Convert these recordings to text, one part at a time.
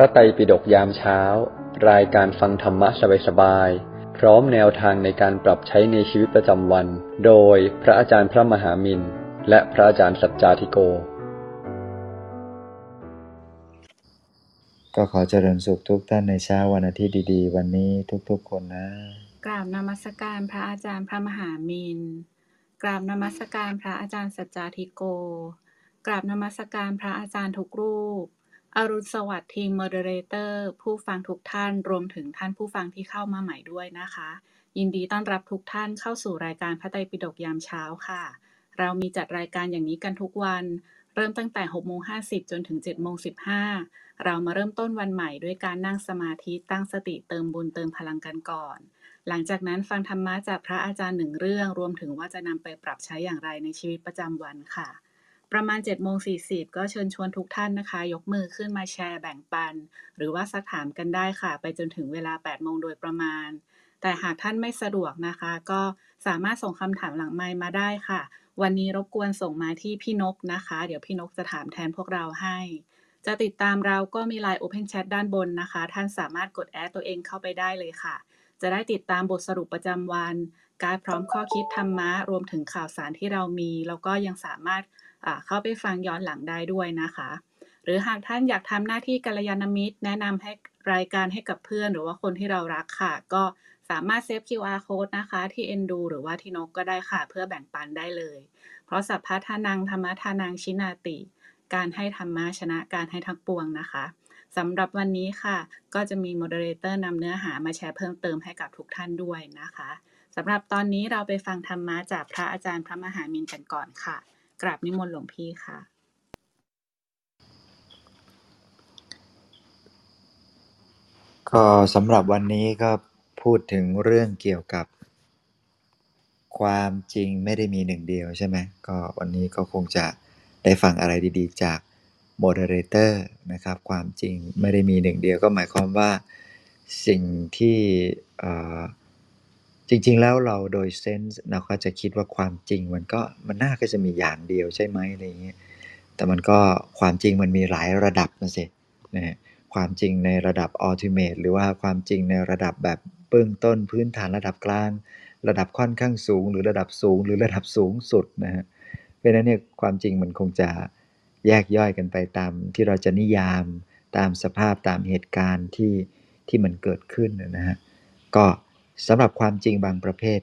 ระไตรปิฎกยามเช้า รายการฟังธรรมะสบายๆ พร้อมแนวทางในการปรับใช้ในชีวิตประจำวัน โดยพระอาจารย์พระมหามินและพระอาจารย์สัจจาธิโก ก็ขอเจริญสุขทุกท่านในเช้าวันอาทิตย์ดีๆ วันนี้ทุกๆคนนะ กราบนมัสการพระอาจารย์พระมหามินกราบนมัสการพระอาจารย์สัจจาธิโก กราบนมัสการพระอาจารย์ทุกรูป อรุณสวัสดิ์ทีม moderator ผู้ฟังทุกท่านรวมถึงท่านผู้ฟังที่เข้ามาใหม่ด้วยนะคะ ยินดีต้อนรับทุกท่านเข้าสู่รายการพระไตรปิฎกยามเช้าค่ะ เรามีจัดรายการอย่างนี้กันทุกวัน เริ่มตั้งแต่6โมง50 จนถึง7โมง15 เรามาเริ่มต้นวันใหม่ด้วยการนั่งสมาธิตั้งสติเติมบุญเติมพลังกันก่อน หลังจากนั้นฟังธรรมะจากพระอาจารย์หนึ่งเรื่อง รวมถึงว่าจะนำไปปรับใช้อย่างไรในชีวิตประจำวันค่ะ ประมาณ7โมง40ก็เชิญชวนทุกท่านนะคะ ยกมือขึ้นมาแชร์แบ่งปัน หรือว่าสักถามกันได้ค่ะ ไปจนถึงเวลา8โมงโดยประมาณ แต่หากท่านไม่สะดวกนะคะ ก็สามารถส่งคำถามหลังไมมาได้ค่ะ วันนี้รบกวนส่งมาที่พี่นกนะคะ เดี๋ยวพี่นกจะถามแทนพวกเราให้ จะติดตามเราก็มี Line Open Chat ด้านบนนะคะ ท่านสามารถกดแอดตัวเองเข้าไปได้เลยค่ะ จะได้ติดตามบทสรุปประจำวัน การพร้อมข้อคิดธรรมะรวมถึงข่าวสารที่เรามี แล้วก็ยังสามารถ เข้าไปฟังย้อนหลังได้ด้วยนะคะ หรือหากท่านอยากทำหน้าที่กัลยาณมิตร แนะนำให้รายการให้กับเพื่อน หรือว่าคนที่เรารักค่ะ ก็สามารถเซฟ QR code นะคะ ที่เอ็นดูหรือว่าที่นกก็ได้ค่ะ เพื่อแบ่งปันได้เลย เพราะสัพพะทานังธรรมทานังชินาติ การให้ธรรมะชนะการให้ทั้งปวงนะคะสำหรับวันนี้ค่ะ ก็จะมี moderator นำเนื้อหามาแชร์เพิ่มเติมให้กับทุกท่านด้วยนะคะสำหรับตอนนี้เราไปฟังธรรมะจากพระอาจารย์พระมหามินกันก่อนค่ะ กราบนิมนต์หลวงพี่ค่ะ ก็สำหรับวันนี้ก็พูดถึงเรื่องเกี่ยวกับ ความจริงไม่ได้มีหนึ่งเดียวใช่ไหมก็วันนี้ก็คงจะได้ฟังอะไรดีๆ จาก moderator นะครับ ความจริงไม่ได้มีหนึ่งเดียวก็หมายความว่าสิ่งที่ จริง ๆ แล้วเราโดย sense เราก็จะคิดว่าความจริงมันก็มันน่าก็จะมีอย่างเดียวใช่ไหมอะไรเงี้ยแต่มันก็ความจริงมันมีหลายระดับนะสินะฮะความจริงในระดับ ultimate หรือว่าความจริงในระดับแบบเบื้องต้นพื้นฐานระดับกลาง ระดับค่อนข้างสูง หรือระดับสูงหรือระดับสูงสุดนะฮะเพราะฉะนั้นเนี่ยความจริงมันคงจะแยกย่อยกันไปตามที่เราจะนิยามตามสภาพตามเหตุการณ์ที่ที่มันเกิดขึ้นนะฮะก็ สำหรับความจริงบางประเภท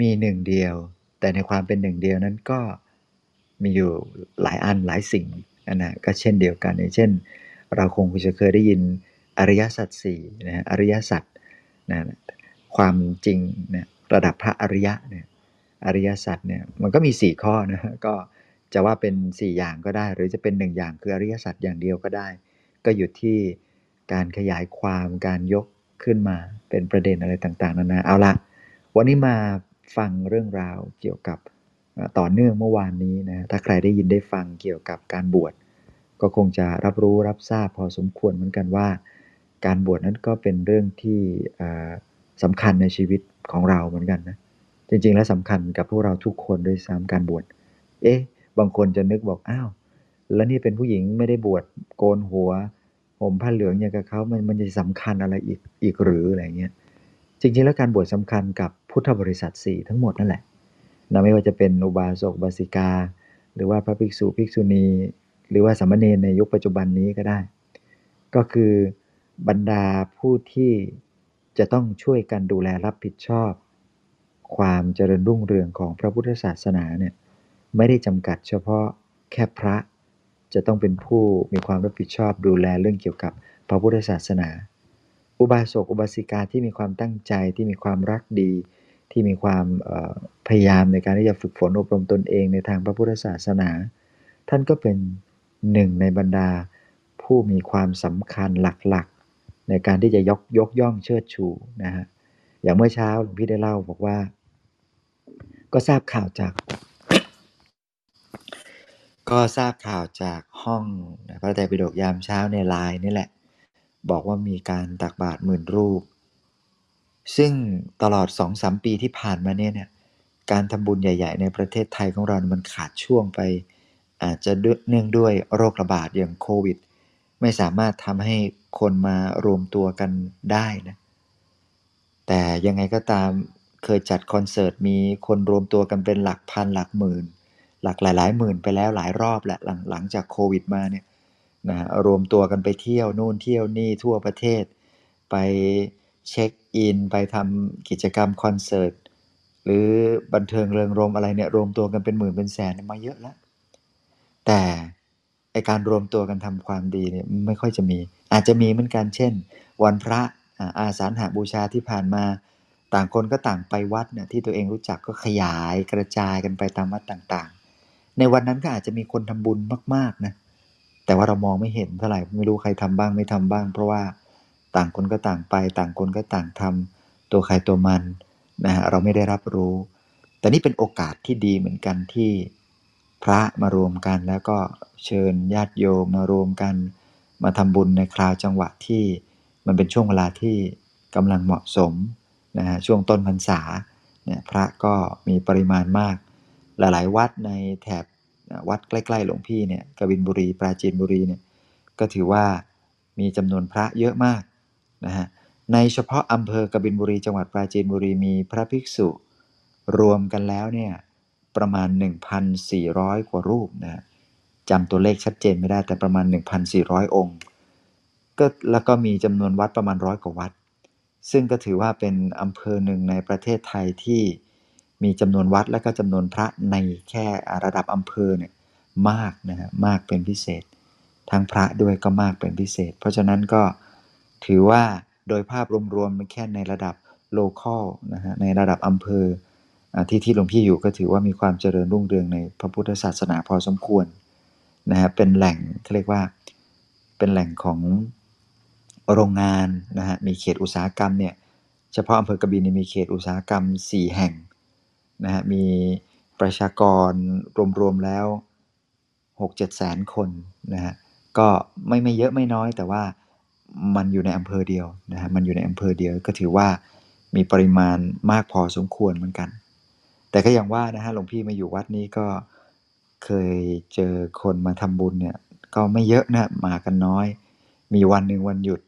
มีหนึ่งเดียว แต่ในความเป็นหนึ่งเดียวนั้นก็มีอยู่หลายอันหลายสิ่งนะนะก็เช่นเดียวกันอย่างเช่น เราคงจะเคยได้ยินอริยสัจสี่นะฮะอริยสัจนะความจริงนี่ยระดับพระอริยะเนี่ยอริยสัจเนี่ยมันก็มี 4 ข้อนะฮะก็จะว่าเป็น 4 อย่างก็ได้ หรือจะเป็น 1 อย่างคืออริยสัจอย่างเดียวก็ได้ ก็อยู่ที่การขยายความการยก ขึ้นมาเป็นประเด็นอะไรต่างๆ นานา เอาละวันนี้มาฟังเรื่องราวเกี่ยวกับต่อเนื่องเมื่อวานนี้นะ ถ้าใครได้ยินได้ฟังเกี่ยวกับการบวช ก็คงจะรับรู้รับทราบพอสมควรเหมือนกันว่า การบวชนั้นก็เป็นเรื่องที่สำคัญในชีวิตของเราเหมือนกันนะ จริงๆ แล้วสำคัญกับพวกเราทุกคนด้วยซ้ำการบวช เอ๊ะ บางคนจะนึกบอก อ้าว แล้วนี่เป็นผู้หญิงไม่ได้บวชโกนหัว ห่มผ้าเหลืองอย่างกับเขามันมันจะสำคัญอะไรอีกอีกหรืออะไรเงี้ยจริงๆแล้วการบวชสำคัญกับพุทธบริษัทสี่ทั้งหมดนั่นแหละนะไม่ว่าจะเป็นอุบาสกบาสิกา หรือว่าพระภิกษุภิกษุณี หรือว่าสามเณรในยุคปัจจุบันนี้ก็ได้ ก็คือบรรดาผู้ที่จะต้องช่วยกันดูแลรับผิดชอบ ความเจริญรุ่งเรืองของพระพุทธศาสนาเนี่ยไม่ได้จำกัดเฉพาะแค่พระ จะต้องเป็นผู้มีความรับผิดชอบดูแลเรื่องเกี่ยวกับพระพุทธศาสนา อุบาสกอุบาสิกาที่มีความตั้งใจที่มีความรักดี ที่มีความพยายามในการที่จะฝึกฝนอบรมตนเองในทางพระพุทธศาสนา ท่านก็เป็นหนึ่งในบรรดาผู้มีความสำคัญหลักๆ ในการที่จะยกยกย่องเชิดชูนะฮะอย่างเมื่อเช้าหลวงพี่ได้เล่าบอกว่า ก็ทราบข่าวจาก ก็ทราบข่าวจากห้องพระไตรปิฎกยามเช้าในไลน์นี่แหละ บอกว่ามีการตักบาตรหมื่นรูป ซึ่งตลอด2องสมปีที่ผ่านมาเนี่ยเนี่ยการทำบุญใหญ่ ๆ ในประเทศไทยของเรา มันขาดช่วงไป อาจจะเนื่องด้วยโรคระบาดอย่างโควิด ไม่สามารถทำให้คนมารวมตัวกันได้นะ แต่ยังไงก็ตามเคยจัดคอนเสิร์ตมีคนรวมตัวกันเป็นหลักพันหลักหมื่น หลักหลายๆหมื่นไปแล้วหลายรอบแหละหลังหลังจากโควิดมาเนี่ยนะรวมตัวกันไปเที่ยวนู่นเที่ยวนี่ทั่วประเทศ ไปเช็คอิน ไปทำกิจกรรมคอนเสิร์ตหรือบันเทิงเริงรมอะไรเนี่ยรวมตัวกันเป็นหมื่นเป็นแสนมาเยอะแล้ว แต่ไอการรวมตัวกันทำความดีเนี่ยไม่ค่อยจะมี อาจจะมีเหมือนกันเช่น วันพระอาสาฬหาบูชาที่ผ่านมาต่างคนก็ต่างไปวัดเนี่ยที่ตัวเองรู้จักก็ขยายกระจายกันไปตามวัดต่าง ในวันนั้นก็อาจจะมีคนทำบุญมากๆนะแต่ว่าเรามองไม่เห็นเท่าไหร่ไม่รู้ใครทำบ้างไม่ทำบ้าง เพราะว่าต่างคนก็ต่างไป ต่างคนก็ต่างทำตัวใครตัวมันนะฮะเราไม่ได้รับรู้ แต่นี่เป็นโอกาสที่ดีเหมือนกันที่พระมารวมกัน แล้วก็เชิญญาติโยมมารวมกัน มาทำบุญในคราวจังหวะที่มันเป็นช่วงเวลาที่กำลังเหมาะสมนะฮะช่วงต้นพรรษาเนี่ยพระก็มีปริมาณมาก หลาย ๆ วัดในแถบ วัดใกล้ๆหลวงพี่เนี่ยกบินบุรีปราจีนบุรีเนี่ยก็ถือว่ามีจำนวนพระเยอะมากนะฮะในเฉพาะอำเภอกบินบุรีจังหวัดปราจีนบุรีมีพระภิกษุรวมกันแล้วเนี่ยประมาณ 1,400 กว่ารูปนะจำตัวเลขชัดเจนไม่ได้แต่ประมาณ 1,400 องค์ก็แล้วก็มีจำนวนวัดประมาณร้อยกว่าวัด ซึ่งก็ถือว่าเป็นอำเภอหนึ่งในประเทศไทยที่ มีจำนวนวัดและก็จำนวนพระในแค่ระดับอำเภอเนี่ยมากนะฮะมากเป็นพิเศษ ทั้งพระด้วยก็มากเป็นพิเศษ เพราะฉะนั้นก็ถือว่าโดยภาพรวมๆแค่ในระดับโลคอลนะฮะในระดับอำเภอที่ที่หลวงพี่อยู่ก็ถือว่ามีความเจริญรุ่งเรืองในพระพุทธศาสนาพอสมควรนะฮะเป็นแหล่งเขาเรียกว่าเป็นแหล่งของโรงงานนะฮะมีเขตอุตสาหกรรมเนี่ยเฉพาะอำเภอกบินมีเขตอุตสาหกรรม 4 แห่ง นะฮะมีประชากรรวมๆแล้ว 6-7 แสนคนนะฮะก็ไม่ไม่เยอะไม่น้อย แต่ว่ามันอยู่ในอำเภอเดียวนะฮะมันอยู่ในอำเภอเดียวก็ถือว่ามีปริมาณมากพอสมควรเหมือนกัน แต่ก็อย่างว่านะฮะหลวงพี่มาอยู่วัดนี้ก็เคยเจอคนมาทำบุญเนี่ยก็ไม่เยอะนะมากันน้อย มีวันหนึ่งวันหยุด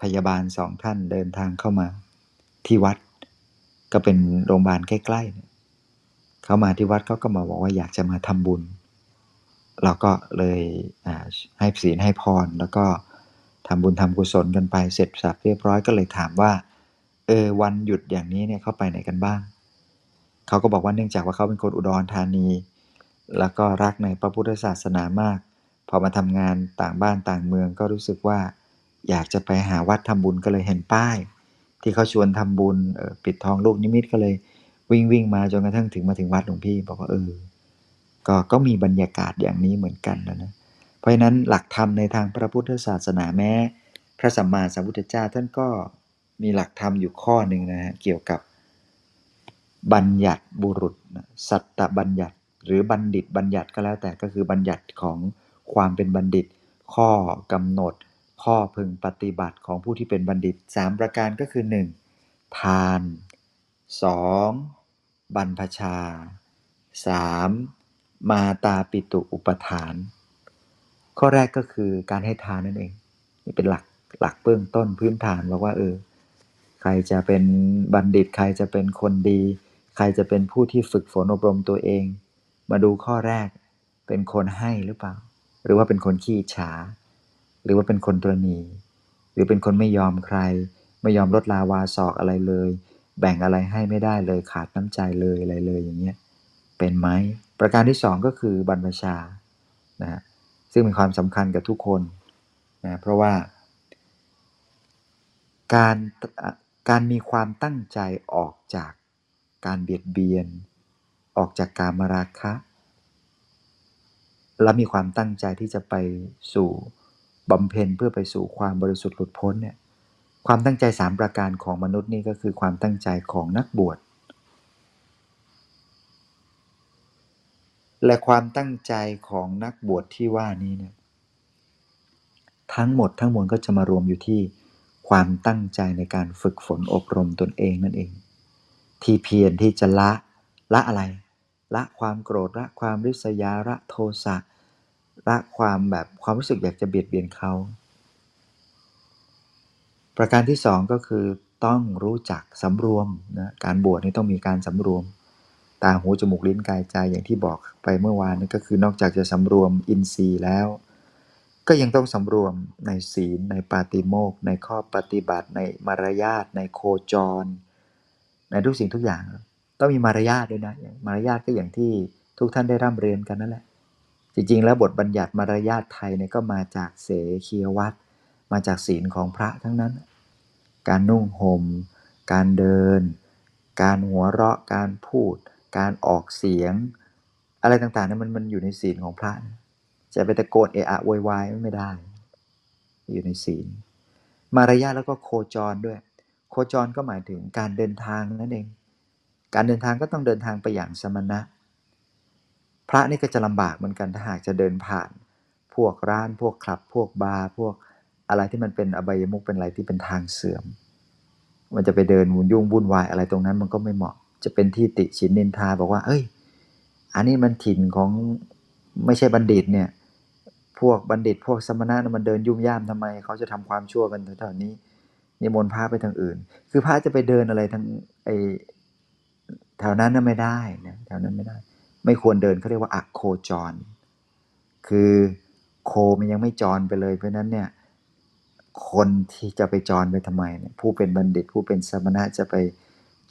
พยาบาลสองท่านเดินทางเข้ามาที่วัด ก็เป็นโรงพยาบาลใกล้ๆ เขามาที่วัดเขาก็มาบอกว่าอยากจะมาทำบุญ เราก็เลยให้ศีลให้พร แล้วก็ทำบุญทำกุศลกันไปเสร็จสับเรียบร้อยก็เลยถามว่าเออวันหยุดอย่างนี้เนี่ยเขาไปไหนกันบ้าง เขาก็บอกว่าเนื่องจากว่าเขาเป็นคนอุดรธานี แล้วก็รักในพระพุทธศาสนามาก พอมาทำงานต่างบ้านต่างเมืองก็รู้สึกว่า อยากจะไปหาวัดทำบุญก็เลยเห็นป้าย ที่เขาชวนทำบุญปิดทองลูกนิมิตก็เลย วิ่งวิ่งมาจนกระทั่งถึงมาถึงวัดหลวงพี่ บอกว่าเออ ก็ก็มีบรรยากาศอย่างนี้เหมือนกันนะนะ เพราะฉะนั้นหลักธรรมในทางพระพุทธศาสนาแม้ พระสัมมาสัมพุทธเจ้าท่านก็มีหลักธรรมอยู่ข้อหนึ่งนะฮะเกี่ยวกับบัญญัติบุรุษ สัตตบัญญัติ หรือบัณฑิตบัญญัติก็แล้วแต่ก็คือบัญญัติของความเป็นบัณฑิต ข้อกำหนด ข้อพึงปฏิบัติของผู้ที่เป็นบัณฑิต 3 ประการก็คือ 1. ทาน 2. บรรพชา 3. มาตาปิตุอุปทาน ข้อแรกก็คือการให้ทานนั่นเอง นี่เป็นหลักหลักเบื้องต้นพื้นฐานบอกว่าเออใครจะเป็นบัณฑิตใครจะเป็นคนดี ใครจะเป็นผู้ที่ฝึกฝนอบรมตัวเอง มาดูข้อแรกเป็นคนให้หรือเปล่า หรือว่าเป็นคนขี้ฉา หรือว่าเป็นคนตรณี หรือเป็นคนไม่ยอมใคร ไม่ยอมลดลาวาศอกอะไรเลย แบ่งอะไรให้ไม่ได้เลยขาดน้ำใจเลยอะไรเลยอย่างเงี้ยเป็นไหมประการที่สองก็คือบรรพชานะฮะซึ่งมีความสำคัญกับทุกคนนะเพราะว่า การการมีความตั้งใจออกจากการเบียดเบียน ออกจากการมาราคะ และมีความตั้งใจที่จะไปสู่บำเพ็ญเพื่อไปสู่ความบริสุทธิ์หลุดพ้นเนี่ย ความตั้งใจสามประการของมนุษย์นี่ก็คือความตั้งใจของนักบวช และความตั้งใจของนักบวชที่ว่านี้เนี่ยทั้งหมดทั้งมวลก็จะมารวมอยู่ที่ความตั้งใจในการฝึกฝนอบรมตนเองนั่นเอง ที่เพียรที่จะละละอะไร ละความโกรธละความริษยาละโทสะละความแบบความรู้สึกอยากจะเบียดเบียนเขา ประการที่สองก็คือต้องรู้จักสำรวมนะการบวชนี่ต้องมีการสำรวม ตาหูจมูกลิ้นกายใจอย่างที่บอกไปเมื่อวานนี่ก็คือนอกจากจะสำรวมอินทรีย์แล้ว ก็ยังต้องสำรวมในศีล ในปาติโมกข์ในข้อปฏิบัติในมารยาทในโคจร ในทุกสิ่งทุกอย่าง ต้องมีมารยาทด้วยนะมารยาทก็อย่างที่ทุกท่านได้ร่ำเรียนกันนั่นแหละจริงๆ แล้วบทบัญญัติมารยาทไทยเนี่ยก็มาจากเสขียวัตร มาจากศีลของพระทั้งนั้น การนุ่งห่ม การเดิน การหัวเราะ การพูด การออกเสียง อะไรต่างๆนี่ยมันมันอยู่ในศีลของพระนะจะไปตะโกนเอะอะโวยวายไม่ได้ อยู่ในศีล มารยาทแล้วก็โคจรด้วย โคจรก็หมายถึงการเดินทางนั่นเอง การเดินทางก็ต้องเดินทางไปอย่างสมณะ พระนี่ก็จะลำบากเหมือนกันถ้าหากจะเดินผ่าน พวกร้าน พวกคลับ พวกบาร์ พวก อะไรที่มันเป็นอบายมุกเป็นอะไรที่เป็นทางเสื่อม มันจะไปเดินวุ่นยุ่งวุ่นวายอะไรตรงนั้นมันก็ไม่เหมาะ จะเป็นที่ติชินนินทาบอกว่า เอ้ย อันนี้มันถิ่นของไม่ใช่บัณฑิตเนี่ย พวกบัณฑิตพวกสมณะน่ะมันเดินยุ่มย่ามทำไม เขาจะทำความชั่วกันแถวๆนี้นิมนต์พระไปทางอื่น คือพระจะไปเดินอะไรทางไอแถวนั้นน่ะไม่ได้นะแถวนั้นไม่ได้ ไม่ควรเดินเขาเรียกว่าอะโคจร คือโคมันยังไม่จรไปเลยเพราะนั้นเนี่ย คนที่จะไปจรไปทำไมเนี่ยผู้เป็นบัณฑิตผู้เป็นสมณะจะไป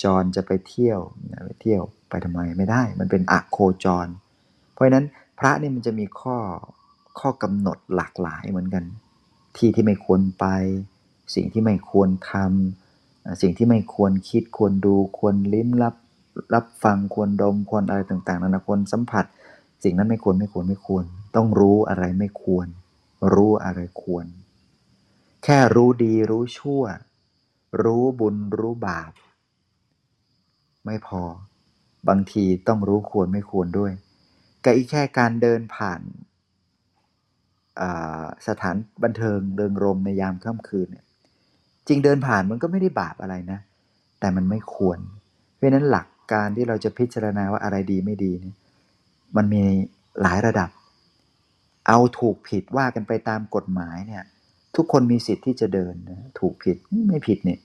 จรจะไปเที่ยวไปเที่ยวไปทำไมไม่ได้ มันเป็นอโคจร เพราะฉะนั้นพระนี่มันจะมีข้อข้อกำหนดหลากหลายเหมือนกัน ที่ที่ไม่ควรไป สิ่งที่ไม่ควรทำอ่าสิ่งที่ไม่ควรคิดควรดูควรลิ้มรับรับฟังควรดมควรอะไรต่างๆนานาควรสัมผัส สิ่งนั้นไม่ควรไม่ควรไม่ควร ต้องรู้อะไรไม่ควร รู้อะไรควร แค่รู้ดีรู้ชั่ว รู้บุญรู้บาป ไม่พอ บางทีต้องรู้ควรไม่ควรด้วยกับอีกแค่การเดินผ่านสถานบันเทิงเริงรมในยามค่ำคืนเนี่ยจริงเดินผ่านมันก็ไม่ได้บาปอะไรนะ แต่มันไม่ควร เพราะฉะนั้นหลักการที่เราจะพิจารณาว่าอะไรดีไม่ดีเนี่ยมันมีหลายระดับ เอาถูกผิดว่ากันไปตามกฎหมายเนี่ย ทุกคนมีสิทธิ์ที่จะเดินนะถูกผิดไม่ผิดเนี่ย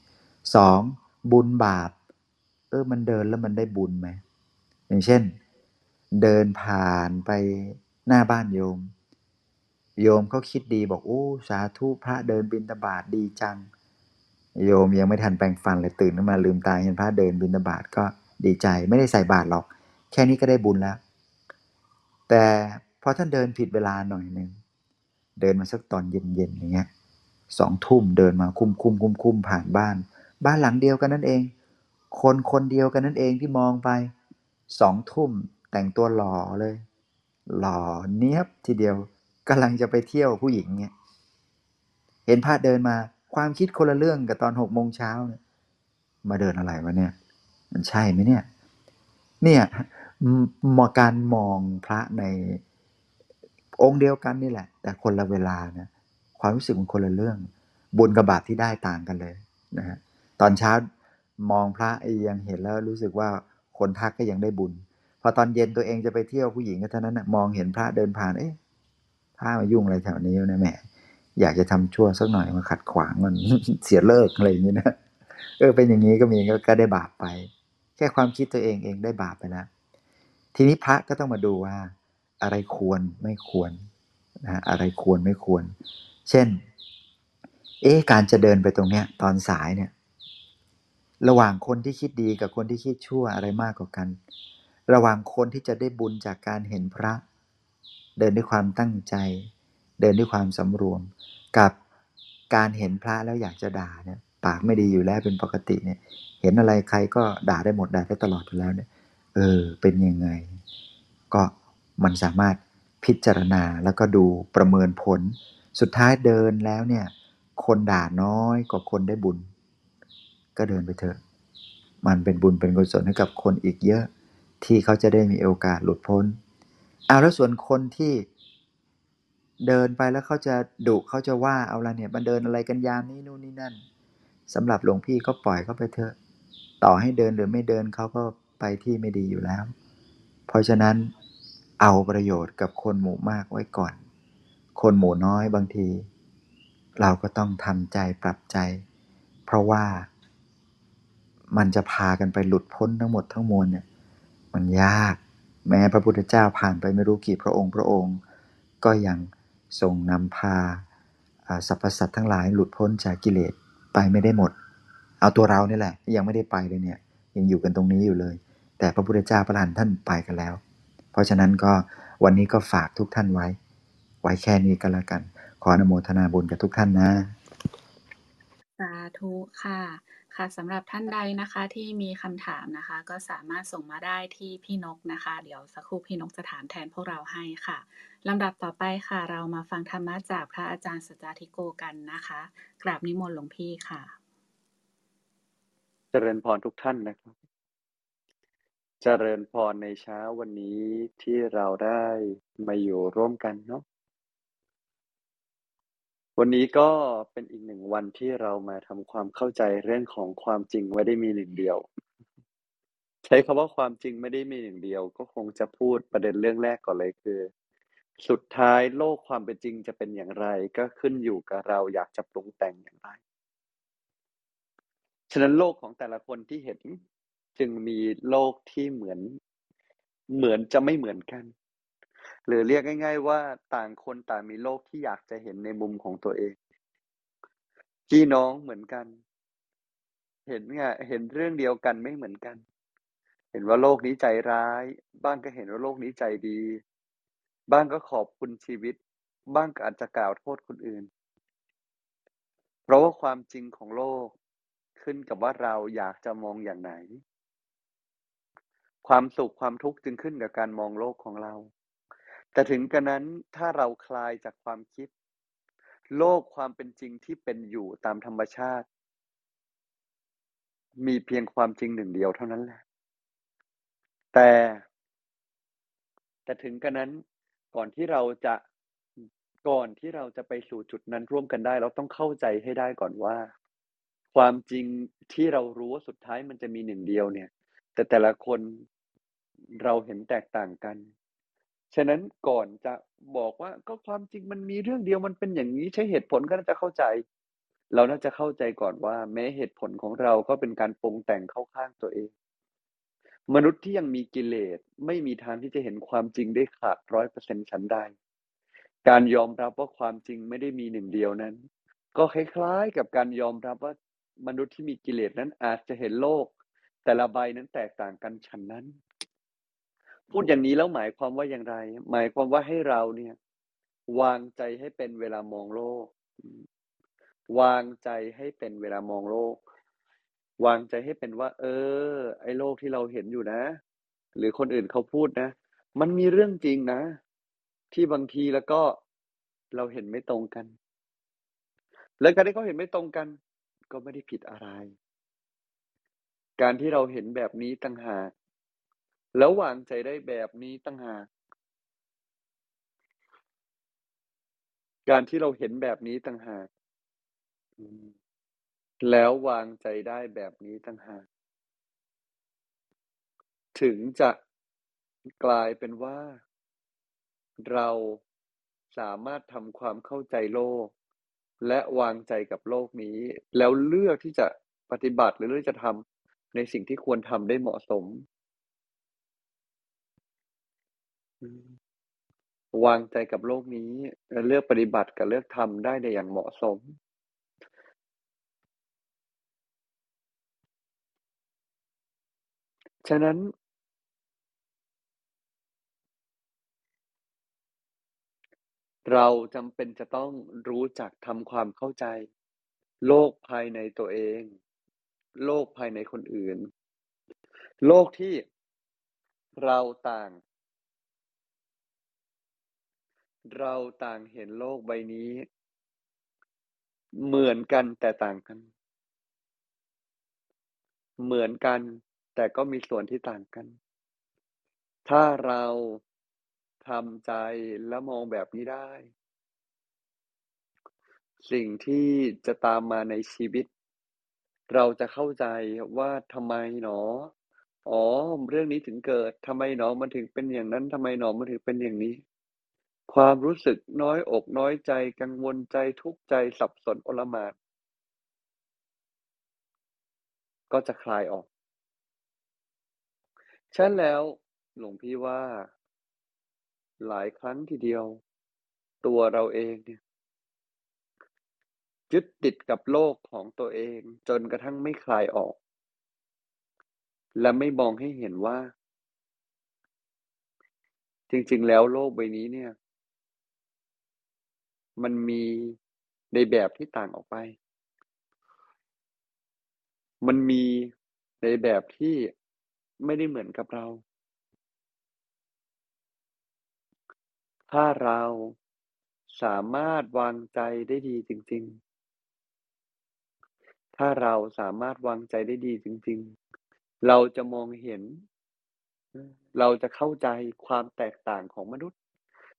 สองบุญบาป เออมันเดินแล้วมันได้บุญไหมอย่างเช่น เดินผ่านไปหน้าบ้านโยม โยมเขาคิดดีบอกโอ้สาธุพระเดินบิณฑบาตดีจัง โยมยังไม่ทันแปรงฟันเลยตื่นขึ้นมาลืมตาเห็นพระเดินบิณฑบาตก็ดีใจไม่ได้ใส่บาตรหรอก แค่นี้ก็ได้บุญแล้ว แต่พอท่านเดินผิดเวลาหน่อยหนึ่งเดินมาสักตอนเย็นๆอย่างเงี้ย สองทุ่มเดินมาคุ้มคุ้มคุ้มคุ้มผ่านบ้าน บ้านหลังเดียวกันนั่นเอง คนคนเดียวกันนั่นเองที่มองไปสองทุ่มแต่งตัวหล่อเลย หล่อเนี้ยบทีเดียวกำลังจะไปเที่ยวผู้หญิงเนี่ยเห็นพระเดินมาความคิดคนละเรื่องกับตอนหกโมงเช้าเนี่ยมาเดินอะไรวะเนี่ย มันใช่ไหมเนี่ย เนี่ยมมการมองพระในองค์เดียวกันนี่แหละ แต่คนละเวลานะ ความรู้สึกมันคนละเรื่อง บุญกับบาปที่ได้ต่างกันเลยนะฮะตอนเช้ามองพระยังเห็นแล้วรู้สึกว่าคนทักก็ยังได้บุญ พอตอนเย็นตัวเองจะไปเที่ยวผู้หญิงก็เท่านั้นนะมองเห็นพระเดินผ่านเอ๊ะพระมายุ่งอะไรแถวนี้นะแหมอยากจะทำชั่วสักหน่อยมาขัดขวางมันเสียเลิกอะไรอย่างนี้นะเออเป็นอย่างนี้ก็มีก็ก็ได้บาปไป แค่ความคิดตัวเองเองได้บาปไปแล้วทีนี้พระก็ต้องมาดูว่า อะไรควรไม่ควรนะอะไรควรไม่ควร เช่น เอ๊การจะเดินไปตรงเนี้ยตอนสายเนี่ย ระหว่างคนที่คิดดีกับคนที่คิดชั่วอะไรมากกว่ากัน ระหว่างคนที่จะได้บุญจากการเห็นพระ เดินด้วยความตั้งใจ เดินด้วยความสำรวม กับการเห็นพระแล้วอยากจะด่าเนี่ยปากไม่ดีอยู่แล้วเป็นปกติเนี่ย เห็นอะไรใครก็ด่าได้หมดด่าได้ตลอดอยู่แล้วเนี่ย เออ เป็นยังไง ก็มันสามารถพิจารณาแล้วก็ดูประเมินผล สุดท้ายเดินแล้วเนี่ย คนด่าน้อยกว่าคนได้บุญ ก็เดินไปเถอะ มันเป็นบุญเป็นกุศลให้กับคนอีกเยอะ ที่เขาจะได้มีโอกาสหลุดพ้นเอาแล้วส่วนคนที่เดินไปแล้วเขาจะดุเขาจะว่าเอาละเนี่ยมันเดินอะไรกันยามนี้นู่นนี่นั่นสำหรับหลวงพี่ก็ปล่อยเขาไปเถอะ ต่อให้เดินหรือไม่เดินเขาก็ไปที่ไม่ดีอยู่แล้ว เพราะฉะนั้นเอาประโยชน์กับคนหมู่มากไว้ก่อน คนหมู่น้อยบางที เราก็ต้องทำใจปรับใจ เพราะว่ามันจะพากันไปหลุดพ้นทั้งหมดทั้งมวลเนี่ย มันยากแม้พระพุทธเจ้าผ่านไปไม่รู้กี่พระองค์พระองค์ ก็ยังทรงนำพาสรรพสัตว์ทั้งหลายหลุดพ้นจากกิเลสไปไม่ได้หมด เอาตัวเรานี่แหละ ยังไม่ได้ไปเลยเนี่ย ยังอยู่กันตรงนี้อยู่เลย แต่พระพุทธเจ้าพระหลานท่านไปกันแล้ว เพราะฉะนั้นก็วันนี้ก็ฝากทุกท่านไว้ ว้แค่นี้ก็แล้วกัน ขออนุโมทนาบุญกับทุกท่านนะ สาธุค่ะค่ะสำหรับท่านใดนะคะที่มีคำถามนะคะ ก็สามารถส่งมาได้ที่พี่นกนะคะ เดี๋ยวสักครู่พี่นกจะถามแทนพวกเราให้ค่ะลำดับต่อไปค่ะ เรามาฟังธรรมะจากพระอาจารย์สจาธิโกกันนะคะ กราบนิมนต์หลวงพี่ค่ะ เจริญพรทุกท่านนะครับ เจริญพรในเช้าวันนี้ที่เราได้มาอยู่ร่วมกันเนาะ วันนี้ก็เป็นอีกหนึ่งวันที่เรามาทำความเข้าใจเรื่องของความจริงไม่ได้มีหนึ่งเดียว ใช้คำว่าความจริงไม่ได้มีหนึ่งเดียว ก็คงจะพูดประเด็นเรื่องแรกก่อนเลยคือ สุดท้ายโลกความเป็นจริงจะเป็นอย่างไร ก็ขึ้นอยู่กับเราอยากจะปรุงแต่งอย่างไรฉะนั้นโลกของแต่ละคนที่เห็น จึงมีโลกที่เหมือน เหมือนจะไม่เหมือนกัน หรือเรียกง่าย ๆ ว่าต่างคนต่างมีโลกที่อยากจะเห็นในมุมของตัวเอง พี่น้องเหมือนกัน เห็นไงเห็นเรื่องเดียวกันไม่เหมือนกัน เห็นว่าโลกนี้ใจร้าย บ้างก็เห็นว่าโลกนี้ใจดี บ้างก็ขอบคุณชีวิต บ้างก็อาจจะกล่าวโทษคนอื่น เพราะว่าความจริงของโลกขึ้นกับว่าเราอยากจะมองอย่างไหน ความสุขความทุกข์จึงขึ้นกับการมองโลกของเรา แต่ถึงกระนั้นถ้าเราคลายจากความคิด โลกความเป็นจริงที่เป็นอยู่ตามธรรมชาติ มีเพียงความจริงหนึ่งเดียวเท่านั้นแหละ แต่ แต่ถึงกระนั้นก่อนที่เราจะก่อนที่เราจะไปสู่จุดนั้นร่วมกันได้ เราต้องเข้าใจให้ได้ก่อนว่า ความจริงที่เรารู้ว่าสุดท้ายมันจะมีหนึ่งเดียวเนี่ย แต่แต่ละคนเราเห็นแตกต่างกัน ฉะนั้นก่อนจะบอกว่าก็ความจริงมันมีเรื่องเดียวมันเป็นอย่างนี้ใช้เหตุผลก็น่าจะเข้าใจ เราน่าจะเข้าใจก่อนว่า แม้เหตุผลของเราก็เป็นการปรุงแต่งเข้าข้างตัวเอง มนุษย์ที่ยังมีกิเลสไม่มีทางที่จะเห็นความจริงได้ขาดร้อยเปอร์เซ็นต์ฉันได้การยอมรับว่าความจริงไม่ได้มีหนึ่งเดียวนั้น ก็คล้ายๆกับการยอมรับว่ามนุษย์ที่มีกิเลสนั้นอาจจะเห็นโลก แต่ละใบนั้นแตกต่างกันฉันนั้น พูดอย่างนี้แล้วหมายความว่าอย่างไร หมายความว่าให้เราเนี่ย วางใจให้เป็นเวลามองโลก วางใจให้เป็นเวลามองโลก วางใจให้เป็นว่า เออ ไอ้โลกที่เราเห็นอยู่นะ หรือคนอื่นเขาพูดนะ มันมีเรื่องจริงนะ ที่บางทีแล้วก็เราเห็นไม่ตรงกัน แล้วการที่เขาเห็นไม่ตรงกัน ก็ไม่ได้ผิดอะไร การที่เราเห็นแบบนี้ต่างหาก แล้ววางใจได้แบบนี้ตั้งหากการที่เราเห็นแบบนี้ตั้งหาก แล้ววางใจได้แบบนี้ตั้งหาก ถึงจะกลายเป็นว่า เราสามารถทำความเข้าใจโลก และวางใจกับโลกนี้ แล้วเลือกที่จะปฏิบัติหรือเลือกจะทำในสิ่งที่ควรทำได้เหมาะสม วางใจกับโลกนี้ และเลือกปฏิบัติกับเลือกทำได้ในอย่างเหมาะสม ฉะนั้น เราจำเป็นจะต้องรู้จักทำความเข้าใจ โลกภายในตัวเอง โลกภายในคนอื่น โลกที่เราต่าง เราต่างเห็นโลกใบนี้ เหมือนกันแต่ต่างกัน เหมือนกันแต่ก็มีส่วนที่ต่างกัน ถ้าเราทำใจและมองแบบนี้ได้ สิ่งที่จะตามมาในชีวิต เราจะเข้าใจว่าทำไมหนอ อ๋อ เรื่องนี้ถึงเกิดทำไมหนอมันถึงเป็นอย่างนั้นทำไมหนอมันถึงเป็นอย่างนี้ ความรู้สึกน้อยอกน้อยใจ กังวลใจทุกข์ใจสับสนโอลหม่านก็จะคลายออกฉะนั้นแล้วหลวงพี่ว่า หลายครั้งทีเดียว ตัวเราเองเนี่ยยึดติดกับโลกของตัวเองจนกระทั่งไม่คลายออก และไม่มองให้เห็นว่า จริง ๆ แล้วโลกใบนี้เนี่ย มันมีในแบบที่ต่างออกไป มันมีในแบบที่ไม่ได้เหมือนกับเรา ถ้าเราสามารถวางใจได้ดีจริง ๆ ถ้าเราสามารถวางใจได้ดีจริง ๆ เราจะมองเห็น เราจะเข้าใจความแตกต่างของมนุษย์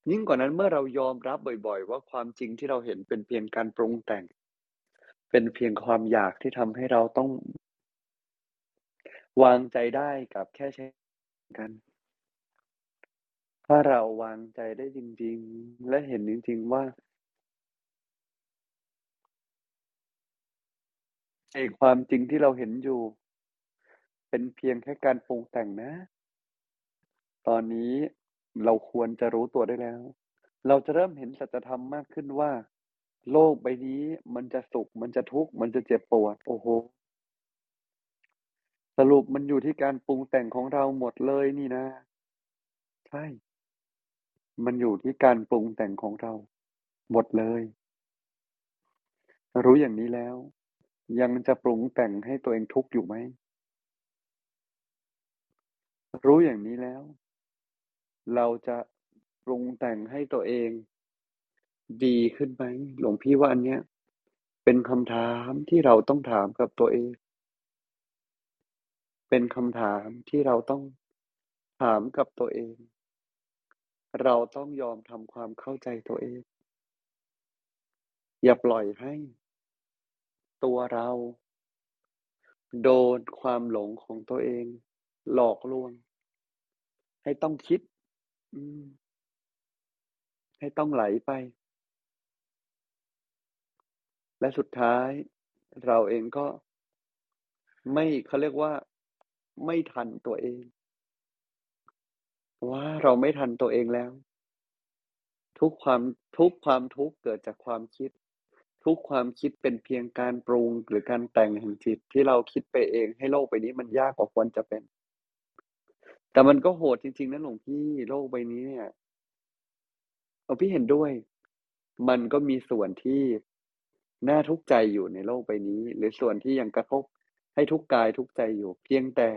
ยิ่งกว่านั้นเมื่อเรายอมรับบ่อยๆ ว่าความจริงที่เราเห็นเป็นเพียงการปรุงแต่ง เป็นเพียงความอยากที่ทำให้เราต้อง วางใจได้กับแค่ใช้กัน ถ้าเราวางใจได้จริง ๆ และเห็นจริง ๆ ว่าไอ้ความจริงที่เราเห็นอยู่ เป็นเพียงแค่การปรุงแต่งนะ ตอนนี้ เราควรจะรู้ตัวได้แล้ว เราจะเริ่มเห็นสัจธรรมมากขึ้นว่า โลกใบนี้มันจะสุข มันจะทุกข์ มันจะเจ็บปวด โอ้โฮสรุปมันอยู่ที่การปรุงแต่งของเราหมดเลยนี่นะ ใช่ มันอยู่ที่การปรุงแต่งของเรา หมดเลย รู้อย่างนี้แล้ว ยังจะปรุงแต่งให้ตัวเองทุกข์อยู่ไหม?รู้อย่างนี้แล้ว เราจะปรุงแต่งให้ตัวเอง ดีขึ้นไหม?หลวงพี่ว่าอันเนี้ย เป็นคำถามที่เราต้องถามกับตัวเอง เป็นคำถามที่เราต้องถามกับตัวเอง เราต้องยอมทำความเข้าใจตัวเอง อย่าปล่อยให้ ตัวเรา โดนความหลงของตัวเอง หลอกลวง ให้ต้องคิด อืม ให้ต้องไหลไป และสุดท้าย เราเองก็ไม่ เขาเรียกว่า ไม่ทันตัวเอง ว่าเราไม่ทันตัวเองแล้ว ทุกความทุกความทุกข์เกิดจากความคิด ทุกความคิดเป็นเพียงการปรุงหรือการแต่งแห่งจิตที่เราคิดไปเองให้โลกใบนี้มันยากกว่าควรจะเป็น แต่มันก็โหดจริงๆนะหลวงพี่โลกใบนี้เนี่ยหลวงพี่เห็นด้วย มันก็มีส่วนที่น่าทุกข์ใจอยู่ในโลกใบนี้ หรือส่วนที่ยังกระทบให้ทุกกายทุกใจอยู่เพียงแต่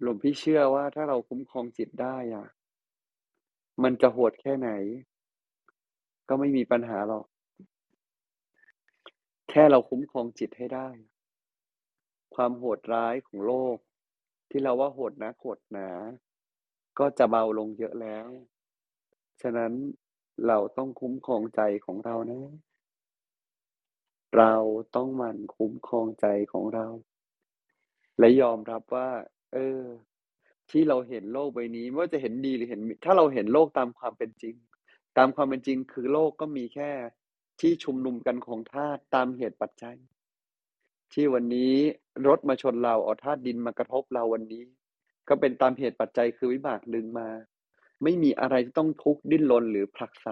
หลวงพี่เชื่อว่าถ้าเราคุ้มครองจิตได้อะมันจะโหดแค่ไหน ก็ไม่มีปัญหาหรอก แค่เราคุ้มครองจิตให้ได้ ความโหดร้ายของโลก ที่เราว่าโหดนักโหดหนาก็จะเบาลงเยอะแล้ว ฉะนั้นเราต้องคุ้มครองใจของเรานะ เราต้องหมั่นคุ้มครองใจของเรา และยอมรับว่า เออ ที่เราเห็นโลกใบนี้ไม่ว่าจะเห็นดีหรือเห็น ถ้าเราเห็นโลกตามความเป็นจริง ตามความเป็นจริงคือโลกก็มีแค่ที่ชุมนุมกันของธาตุตามเหตุปัจจัย ที่วันนี้รถมาชนเราเอาธาตุดินมากระทบเราวันนี้ ก็เป็นตามเหตุปัจจัยคือวิบากดึงมา ไม่มีอะไรที่ต้องทุกข์ดิ้นรนหรือผลักไส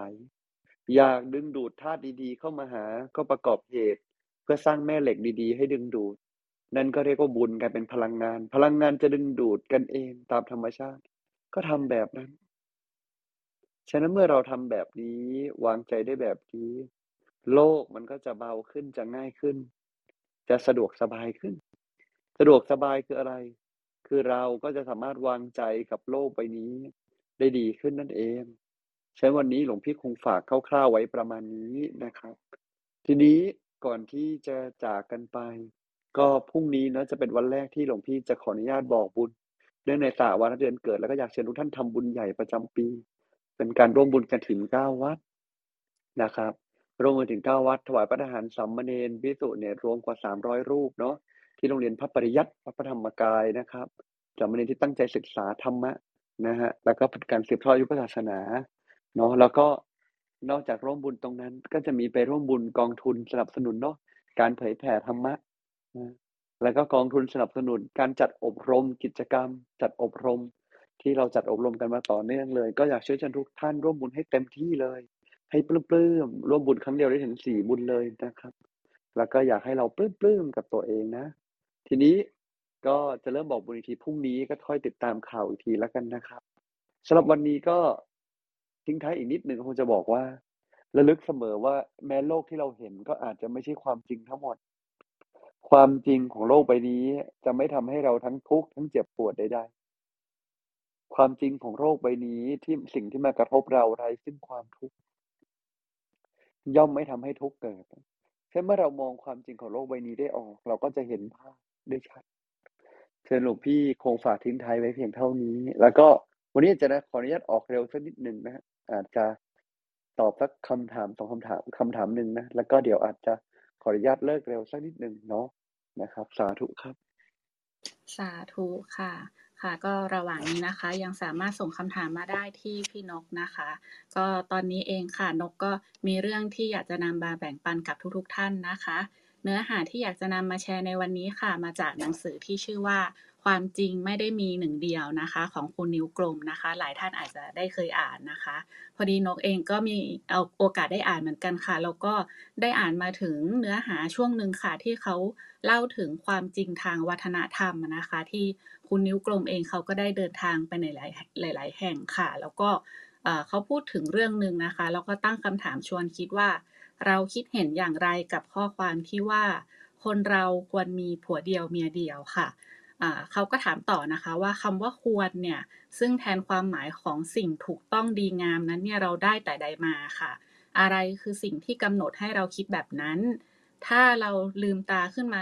อยากดึงดูดธาตุดีๆ เข้ามาหาก็ประกอบเหตุ เพื่อสร้างแม่เหล็กดีๆ ให้ดึงดูด นั่นก็เรียกว่าบุญกลายเป็นพลังงาน พลังงานจะดึงดูดกันเองตามธรรมชาติ ก็ทำแบบนั้น ฉะนั้นเมื่อเราทำแบบนี้วางใจได้แบบนี้ โลกมันก็จะเบาขึ้นจะง่ายขึ้น จะสะดวกสบายขึ้น สะดวกสบายคืออะไร?คือเราก็จะสามารถวางใจกับโลกใบนี้ ได้ดีขึ้นนั่นเองฉะนั้นวันนี้หลวงพี่คงฝากคร่าวๆไว้ประมาณนี้นะครับ ทีนี้ก่อนที่จะจากกันไป ก็พรุ่งนี้นะจะเป็นวันแรกที่หลวงพี่จะขออนุญาตบอกบุญเนื่องในศาวาระเดือนเกิดแล้วก็อยากเชิญทุกท่านทำบุญใหญ่ประจำปี เป็นการร่วมบุญกฐิน9วัดนะครับ รวมกฐิน9วัดถวายภัตตาหารสามมเณรภิกษุเนี่ยรวมกว่า300รูปเนาะที่โรงเรียนพระปริยัติวัดพระธรรมกายนะครับสามเณรที่ตั้งใจศึกษาธรรมะนะครับแล้วก็เป็นการสืบทอดอายุพระศาสนาเนาะแล้วก็นอกจากร่วมบุญตรงนั้น ก็จะมีไปร่วมบุญกองทุนสนับสนุนเนาะการเผยแผ่ธรรมะนะแล้วก็กองทุนสนับสนุน การจัดอบรมกิจกรรม จัดอบรม ที่เราจัดอบรมกันมาต่อเนื่องเลย ก็อยากเชิญชวนทุกท่านร่วมบุญให้เต็มที่เลย ให้ปลื้มๆร่วมบุญครั้งเดียวได้ถึงสี่บุญเลยนะครับ แล้วก็อยากให้เราปลื้มๆกับตัวเองนะ ทีนี้ก็จะเริ่มบอกบุญอีกทีพรุ่งนี้ก็ค่อยติดตามข่าวอีกทีแล้วกันนะครับสำหรับวันนี้ก็ทิ้งท้ายอีกนิดหนึ่งคงจะบอกว่าระลึกเสมอว่าแม้โลกที่เราเห็นก็อาจจะไม่ใช่ความจริงทั้งหมด ความจริงของโลกใบนี้จะไม่ทำให้เราทั้งทุกข์ทั้งเจ็บปวดใดๆความจริงของโลกใบนี้ที่สิ่งที่มากระทบเราไร้ซึ่งความทุกข์ ย่อมไม่ทำให้ทุกข์เกิดแค่เมื่อเรามองความจริงของโลกใบนี้ได้ออก เราก็จะเห็นภาพได้ชัดเชิญหลวงพี่คงฝากทิ้งท้ายไว้เพียงเท่านี้ แล้วก็วันนี้จะนะขออนุญาตออกเร็วสักนิดหนึ่งนะ อาจจะตอบสักคำถามสองคำถามคำถามหนึ่งนะ แล้วก็เดี๋ยวอาจจะขออนุญาตเลิกเร็วสักนิดหนึ่งเนาะนะครับ สาธุครับ สาธุค่ะ ค่ะก็ระหว่างนี้นะคะยังสามารถส่งคำถามมาได้ที่พี่นกนะคะ ก็ตอนนี้เองค่ะนกก็มีเรื่องที่อยากจะนำมาแบ่งปันกับทุกๆท่านนะคะ เนื้อหาที่อยากจะนำมาแชร์ในวันนี้ค่ะ มาจากหนังสือที่ชื่อว่า ความจริงไม่ได้มีหนึ่งเดียวนะคะ ของคุณนิ้วกลมนะคะ หลายท่านอาจจะได้เคยอ่านนะคะ พอดีนกเองก็มีเอาโอกาสได้อ่านเหมือนกันค่ะ แล้วก็ได้อ่านมาถึงเนื้อหาช่วงหนึ่งค่ะที่เขาเล่าถึงความจริงทางวัฒนธรรมนะคะ ที่คุณนิ้วกลมเองเขาก็ได้เดินทางไปในหลายหลาย ๆ แห่งค่ะ แล้วก็เอ่อเขาพูดถึงเรื่องหนึ่งนะคะแล้วก็ตั้งคำถามชวนคิดว่า เราคิดเห็นอย่างไรกับข้อความที่ว่า คนเราควรมีผัวเดียวเมียเดียวค่ะเขาก็ถามต่อนะคะว่าคำว่าควรเนี่ย ซึ่งแทนความหมายของสิ่งถูกต้องดีงามนั้นเนี่ยเราได้แต่ใดมาค่ะ อะไรคือสิ่งที่กำหนดให้เราคิดแบบนั้น ถ้าเราลืมตาขึ้นมา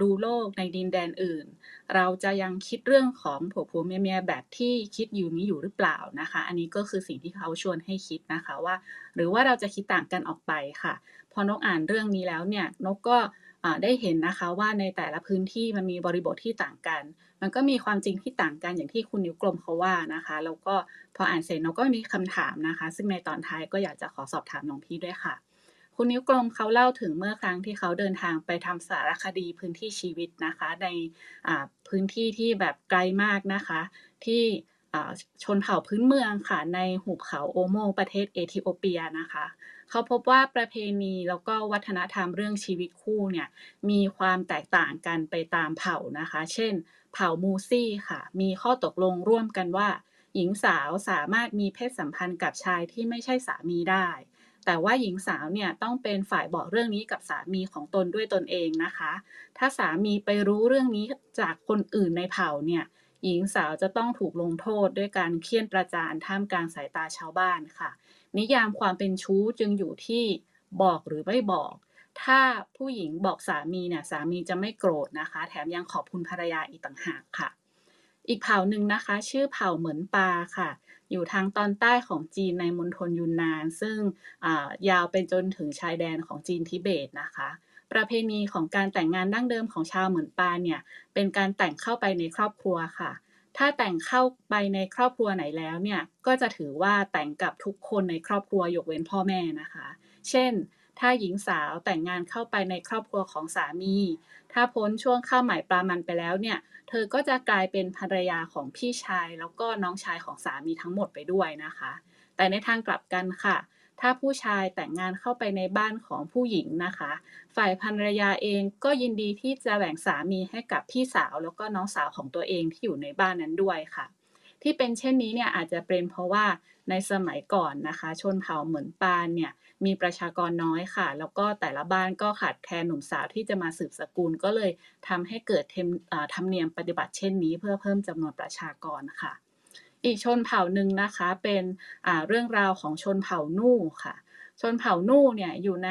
ดูโลกในดินแดนอื่น เราจะยังคิดเรื่องของผัวผัวเมียเมียแบบที่คิดอยู่นี้อยู่หรือเปล่านะคะ อันนี้ก็คือสิ่งที่เขาชวนให้คิดนะคะว่า หรือว่าเราจะคิดต่างกันออกไปค่ะ พอนกอ่านเรื่องนี้แล้วเนี่ยนกก็ได้เห็นนะคะว่าในแต่ละพื้นที่มันมีบริบทที่ต่างกัน มันก็มีความจริงที่ต่างกันอย่างที่คุณนิ้วกลมเขาว่านะคะ แล้วก็พออ่านเสร็จนกก็มีคำถามนะคะ ซึ่งในตอนท้ายก็อยากจะขอสอบถามหลวงพี่ด้วยค่ะ คุณนิ้วกลมเขาเล่าถึงเมื่อครั้งที่เขาเดินทางไปทำสารคดีพื้นที่ชีวิตนะคะ ในพื้นที่ที่แบบไกลมากนะคะ ที่ชนเผ่าพื้นเมืองค่ะ ในหุบเขาโอโมประเทศเอธิโอเปียนะคะ เขาพบว่าประเพณีแล้วก็วัฒนธรรมเรื่องชีวิตคู่เนี่ยมีความแตกต่างกันไปตามเผ่านะคะ เช่น เผ่ามูซี่ค่ะ มีข้อตกลงร่วมกันว่า หญิงสาวสามารถมีเพศสัมพันธ์กับชายที่ไม่ใช่สามีได้ แต่ว่าหญิงสาวเนี่ยต้องเป็นฝ่ายบอกเรื่องนี้กับสามีของตนด้วยตนเองนะคะ ถ้าสามีไปรู้เรื่องนี้จากคนอื่นในเผ่าเนี่ยหญิงสาวจะต้องถูกลงโทษด้วยการเคี่ยนประจานท่ามกลางสายตาชาวบ้านค่ะ นิยามความเป็นชู้จึงอยู่ที่บอกหรือไม่บอก ถ้าผู้หญิงบอกสามีเนี่ยสามีจะไม่โกรธนะคะ แถมยังขอบคุณภรรยาอีกต่างหากค่ะ อีกเผ่าหนึ่งนะคะ ชื่อเผ่าเหมือนปาค่ะ อยู่ทางตอนใต้ของจีนในมณฑลยูนนาน ซึ่งยาวไปจนถึงชายแดนของจีนทิเบตนะคะประเพณีของการแต่งงานดั้งเดิมของชาวเหมือนปาเนี่ยเป็นการแต่งเข้าไปในครอบครัวค่ะ ถ้าแต่งเข้าไปในครอบครัวไหนแล้วเนี่ยก็จะถือว่าแต่งกับทุกคนในครอบครัวยกเว้นพ่อแม่นะคะ เช่น ถ้าหญิงสาวแต่งงานเข้าไปในครอบครัวของสามี ถ้าพ้นช่วงข้าวใหม่ปลามันไปแล้วเนี่ย เธอก็จะกลายเป็นภรรยาของพี่ชาย แล้วก็น้องชายของสามีทั้งหมดไปด้วยนะคะ แต่ในทางกลับกันค่ะ ถ้าผู้ชายแต่งงานเข้าไปในบ้านของผู้หญิงนะคะ ฝ่ายภรรยาเองก็ยินดีที่จะแบ่งสามีให้กับพี่สาวแล้วก็น้องสาวของตัวเองที่อยู่ในบ้านนั้นด้วยค่ะที่เป็นเช่นนี้เนี่ยอาจจะเป็นเพราะว่าในสมัยก่อนนะคะ ชนเผ่าเหมือนปานเนี่ย มีประชากรน้อยค่ะ แล้วก็แต่ละบ้านก็ขาดแคลนหนุ่มสาวที่จะมาสืบสกุลก็เลยทำให้เกิดเทมอ่าธรรมเนียมปฏิบัติเช่นนี้ เพื่อเพิ่มจำนวนประชากรค่ะ อีกชนเผ่าหนึ่งนะคะเป็นเรื่องราวของชนเผ่านู่ค่ะชนเผ่านู่เนี่ยอยู่ใน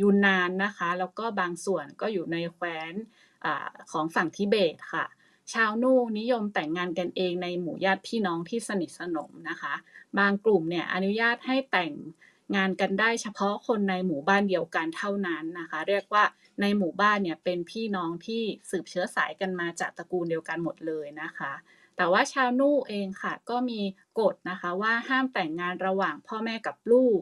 ยูนนานนะคะ แล้วก็บางส่วนก็อยู่ในแคว้นอของฝั่งทิเบตค่ะ ชาวนู่นิยมแต่งงานกันเองในหมู่ญาติพี่น้องที่สนิทสนมนะคะ บางกลุ่มเนี่ยอนุญาตให้แต่ง งานกันได้เฉพาะคนในหมู่บ้านเดียวกันเท่านั้นนะคะ เรียกว่าในหมู่บ้านเนี่ยเป็นพี่น้องที่สืบเชื้อสายกันมาจากตระกูลเดียวกันหมดเลยนะคะ แต่ว่าชาวนู่เองค่ะ ก็มีกฎนะคะว่าห้ามแต่งงานระหว่างพ่อแม่กับลูก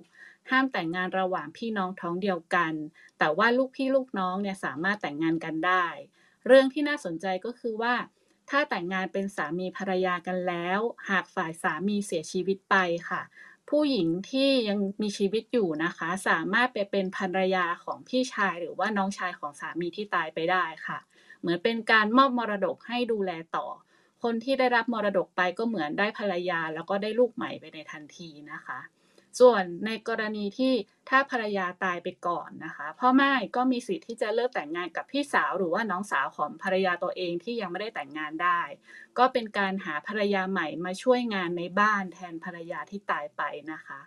ห้ามแต่งงานระหว่างพี่น้องท้องเดียวกัน แต่ว่าลูกพี่ลูกน้องเนี่ยสามารถแต่งงานกันได้ เรื่องที่น่าสนใจก็คือว่าถ้าแต่งงานเป็นสามีภรรยากันแล้ว หากฝ่ายสามีเสียชีวิตไปค่ะ ผู้หญิงที่ยังมีชีวิตอยู่นะคะ สามารถไปเป็นภรรยาของพี่ชายหรือว่าน้องชายของสามีที่ตายไปได้ค่ะ เหมือนเป็นการมอบมรดกให้ดูแลต่อ คนที่ได้รับมรดกไปก็เหมือนได้ภรรยา แล้วก็ได้ลูกใหม่ไปในทันทีนะคะ ส่วนในกรณีที่ถ้าภรรยาตายไปก่อนนะคะพ่อแม่ก็มีสิทธิ์ที่จะเลิกแต่งงานกับพี่สาวหรือว่าน้องสาวของภรรยาตัวเองที่ยังไม่ได้แต่งงานได้ ก็เป็นการหาภรรยาใหม่มาช่วยงานในบ้านแทนภรรยาที่ตายไปนะคะ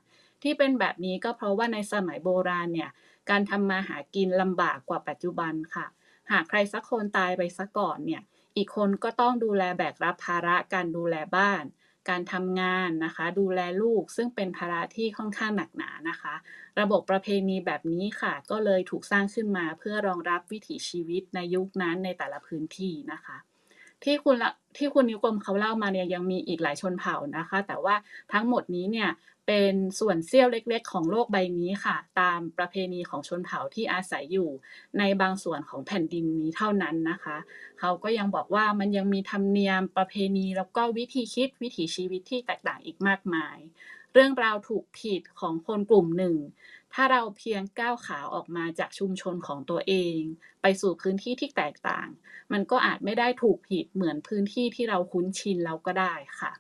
ที่เป็นแบบนี้ก็เพราะว่าในสมัยโบราณเนี่ยการทำมาหากินลำบากกว่าปัจจุบันค่ะ หากใครสักคนตายไปซะก่อนเนี่ยอีกคนก็ต้องดูแลแบกรับภาระการดูแลบ้าน การทำงานนะคะ ดูแลลูกซึ่งเป็นภาระที่ค่อนข้างหนักหนานะคะ ระบบประเพณีแบบนี้ค่ะ ก็เลยถูกสร้างขึ้นมาเพื่อรองรับวิถีชีวิตในยุคนั้นในแต่ละพื้นที่นะคะ ที่คุณละ ที่คุณนิวกรมเขาเล่ามาเนี่ยยังมีอีกหลายชนเผ่านะคะ แต่ว่าทั้งหมดนี้เนี่ยเป็นส่วนเสี้ยวเล็กๆ ของโลกใบนี้ค่ะ ตามประเพณีของชนเผ่าที่อาศัยอยู่ในบางส่วนของแผ่นดินนี้เท่านั้นนะคะ เขาก็ยังบอกว่ามันยังมีธรรมเนียมประเพณีแล้วก็วิธีคิดวิถีชีวิตที่แตกต่างอีกมากมาย เรื่องราวถูกผิดของคนกลุ่มหนึ่ง ถ้าเราเพียงก้าวขาออกมาจากชุมชนของตัวเอง ไปสู่พื้นที่ที่แตกต่าง มันก็อาจไม่ได้ถูกผิดเหมือนพื้นที่ที่เราคุ้นชินเราก็ได้ค่ะ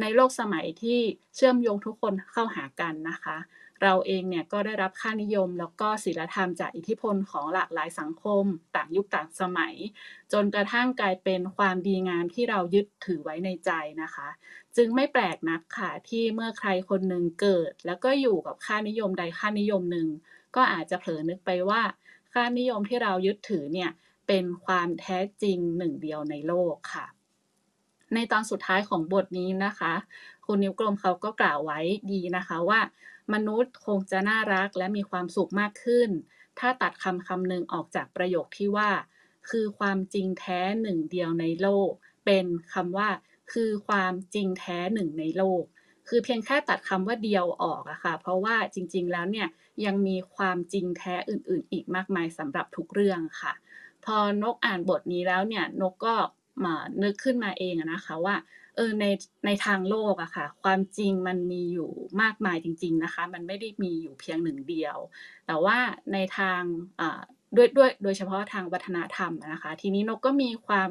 ในโลกสมัยที่เชื่อมโยงทุกคนเข้าหากันนะคะ เราเองเนี่ยก็ได้รับค่านิยม แล้วก็ศีลธรรมจากอิทธิพลของหลากหลายสังคม ต่างยุคต่างสมัย จนกระทั่งกลายเป็นความดีงามที่เรายึดถือไว้ในใจนะคะ จึงไม่แปลกนักค่ะที่เมื่อใครคนหนึ่งเกิด แล้วก็อยู่กับค่านิยมใดค่านิยมหนึ่งก็อาจจะเผลอนึกไปว่า ค่านิยมที่เรายึดถือเนี่ยเป็นความแท้จริงหนึ่งเดียวในโลกค่ะ ในตอนสุดท้ายของบทนี้นะคะ คุณนิ้วกลมเขาก็กล่าวไว้ดีนะคะว่า มนุษย์คงจะน่ารักและมีความสุขมากขึ้น ถ้าตัดคำคำหนึ่งออกจากประโยคที่ว่า คือความจริงแท้หนึ่งเดียวในโลก เป็นคำว่า คือความจริงแท้หนึ่งในโลก คือเพียงแค่ตัดคำว่าเดียวออกอะค่ะ เพราะว่าจริง ๆ แล้วเนี่ยยังมีความจริงแท้อื่น ๆ อีกมากมายสำหรับทุกเรื่องค่ะ พอนกอ่านบทนี้แล้วเนี่ยนกก็มานึกขึ้นมาเองนะคะว่า เออในในทางโลกอะค่ะ ความจริงมันมีอยู่มากมายจริง ๆนะคะ มันไม่ได้มีอยู่เพียงหนึ่งเดียว แต่ว่าในทางอ่าด้วยด้วยโดยเฉพาะทางวัฒนธรรมนะคะ ทีนี้นกก็มีความ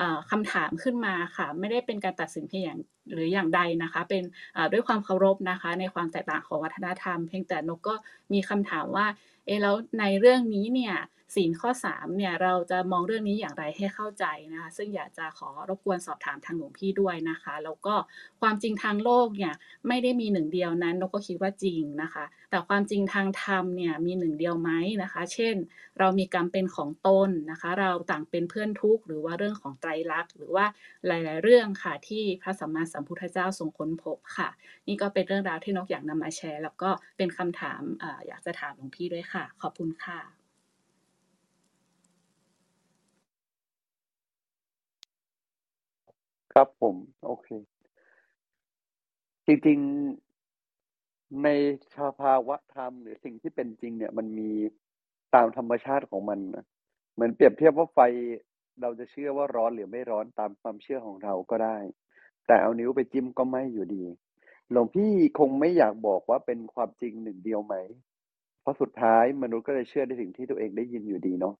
อ่าคำถามขึ้นมาค่ะ ไม่ได้เป็นการตัดสินเพียงอย่างหรืออย่างใดนะคะ เป็นอ่าด้วยความเคารพนะคะ ในความแตกต่างของวัฒนธรรม เพียงแต่นกก็มีคำถามว่าเอะแล้วในเรื่องนี้เนี่ย ศีลข้อ3เนี่ยเราจะมองเรื่องนี้อย่างไรให้เข้าใจนะคะซึ่งอยากจะขอรบกวนสอบถามทางหลวงพี่ด้วยนะคะ แล้วก็ความจริงทางโลกเนี่ยไม่ได้มีหนึ่งเดียวนั้นนกก็คิดว่าจริงนะคะ แต่ความจริงทางธรรมเนี่ยมีหนึ่งเดียวไหมนะคะ เช่น เรามีกรรมเป็นของตนนะคะ เราต่างเป็นเพื่อนทุกข์หรือว่าเรื่องของไตรลักษณ์หรือว่าหลาย ๆ เรื่องค่ะที่พระสัมมาสัมพุทธเจ้าทรงค้นพบค่ะ นี่ก็เป็นเรื่องราวที่นกอยากนำมาแชร์ แล้วก็เป็นคำถามออยากจะถามหลวงพี่ด้วยค่ะ ขอบคุณค่ะ ครับผม โอเค จริง ๆ ในสภาวะธรรมหรือสิ่งที่เป็นจริง เนี่ย มันมีตามธรรมชาติของมันนะเหมือนเปรียบเทียบว่าไฟเราจะเชื่อว่าร้อนหรือไม่ร้อนตามความเชื่อของเราก็ได้ แต่เอานิ้วไปจิ้มก็ไม้อยู่ดี หลวงพี่คงไม่อยากบอกว่าเป็นความจริงหนึ่งเดียวไหม เพราะสุดท้ายมนุษย์ก็จะเชื่อในสิ่งที่ตัวเองได้ยินอยู่ดีเนาะ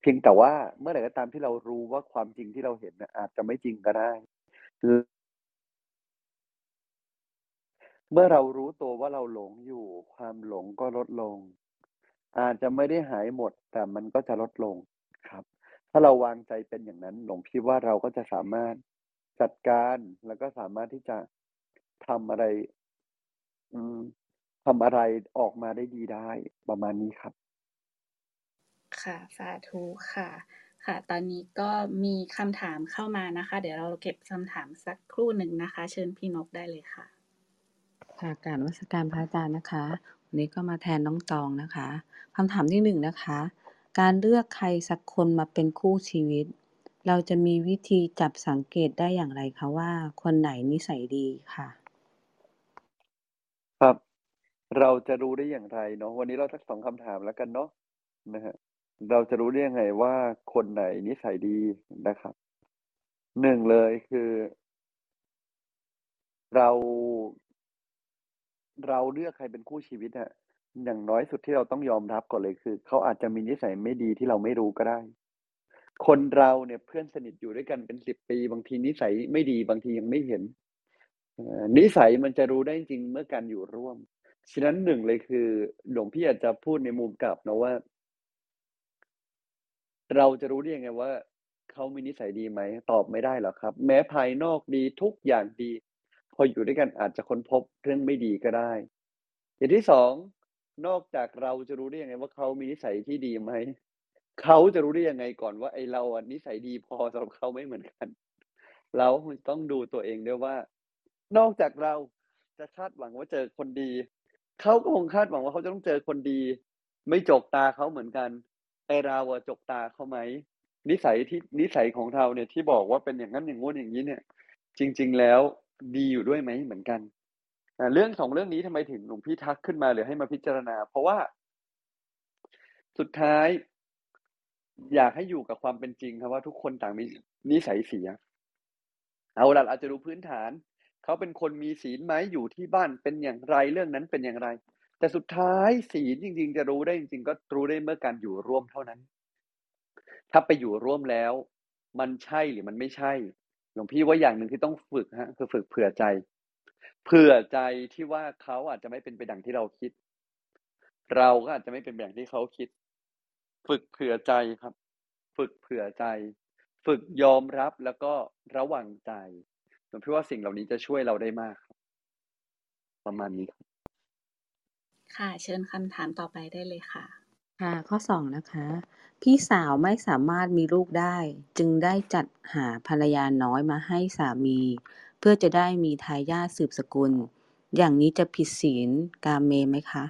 เพียงแต่ว่าเมื่อไหร่ก็ตามที่เรารู้ว่าความจริงที่เราเห็นนะอาจจะไม่จริงก็ได้ เมื่อเรารู้ตัวว่าเราหลงอยู่ ความหลงก็ลดลง อาจจะไม่ได้หายหมด แต่มันก็จะลดลงครับ ถ้าเราวางใจเป็นอย่างนั้น หลวงพี่ว่าเราก็จะสามารถจัดการแล้วก็สามารถที่จะทำอะไร อืมทำอะไรออกมาได้ดีได้ประมาณนี้ครับ ค่ะ สาธุค่ะ ค่ะ ตอนนี้ก็มีคำถามเข้ามานะคะ เดี๋ยวเราเก็บคำถามสักครู่หนึ่งนะคะ เชิญพี่นกได้เลยค่ะ ค่ะกราบนมัสการพระอาจารย์นะคะ วันนี้ก็มาแทนน้องตองนะคะคำถามที่หนึ่งนะคะ การเลือกใครสักคนมาเป็นคู่ชีวิต เราจะมีวิธีจับสังเกตได้อย่างไรคะว่า คนไหนนิสัยดีค่ะ ครับ เราจะรู้ได้อย่างไรเนาะวันนี้เราสัก2คำถามแล้วกันเนาะนะครับ เราจะรู้ได้ยังไงว่าคนไหนนิสัยดีนะครับ1เลยคือ เราเราเลือกใครเป็นคู่ชีวิตอะอย่างน้อยสุดที่เราต้องยอมรับก่อนเลยคือเขาอาจจะมีนิสัยไม่ดีที่เราไม่รู้ก็ได้ คนเราเนี่ยเพื่อนสนิทอยู่ด้วยกันเป็น10ปี บางทีนิสัยไม่ดีบางทียังไม่เห็นนิสัยมันจะรู้ได้จริงเมื่อการอยู่ร่วม ฉะนั้น1เลยคือ หลวงพี่อาจจะพูดในมุมกลับนะว่า เราจะรู้ได้ยังไงว่าเขามีนิสัยดีไหมตอบไม่ได้หรอกครับ แม้ภายนอกดีทุกอย่างดี พออยู่ด้วยกันอาจจะค้นพบเรื่องไม่ดีก็ได้ อย่างที่2นอกจากเราจะรู้ได้ยังไงว่าเขามีนิสัยที่ดีไหมเขาจะรู้ได้ยังไงก่อนว่าไอเราอะนิสัยดีพอสำหรับเขาไม่เหมือนกัน เราคงต้องดูตัวเองด้วยว่า นอกจากเราจะคาดหวังว่าเจอคนดี เขาก็คงคาดหวังว่าเขาจะต้องเจอคนดี ไม่จกตาเขาเหมือนกัน แต่เราอะจกตาเขาไหมนิสัยที่นิสัยของเราเนี่ยที่บอกว่าเป็นอย่างงั้นอย่างงู้นอย่างงี้เนี่ย จริง ๆแล้วดีอยู่ด้วยไหมเหมือนกันอ่าเรื่อง2เรื่องนี้ทำไมถึงหลวงพี่ทักขึ้นมาหรือให้มาพิจารณา เพราะว่า สุดท้าย อยากให้อยู่กับความเป็นจริงครับว่าทุกคนต่างมีนิสัยเสีย เอาละอาจจะดูพื้นฐานเขาเป็นคนมีศีลไหมอยู่ที่บ้านเป็นอย่างไรเรื่องนั้นเป็นอย่างไร แต่สุดท้ายศีลจริง ๆ จะรู้ได้จริง ๆ ก็รู้ได้เมื่อการอยู่ร่วมเท่านั้น ถ้าไปอยู่ร่วมแล้ว มันใช่หรือมันไม่ใช่ หลวงพี่ว่าอย่างหนึ่งที่ต้องฝึกครับคือฝึกเผื่อใจ เผื่อใจที่ว่าเขาอาจจะไม่เป็นไปดังที่เราคิด เราก็อาจจะไม่เป็นไปอย่างที่เขาคิด ฝึกเผื่อใจครับ ฝึกเผื่อใจ ฝึกยอมรับแล้วก็ระวังใจหลวงพี่ว่าสิ่งเหล่านี้จะช่วยเราได้มากครับประมาณนี้ครับ ค่ะ เชิญคำถามต่อไปได้เลยค่ะ ค่ะ ข้อ2นะคะ พี่สาวไม่สามารถมีลูกได้ จึงได้จัดหาภรรยาน้อยมาให้สามี เพื่อจะได้มีทายาทสืบสกุล อย่างนี้จะผิดศีลกาเมไหมคะ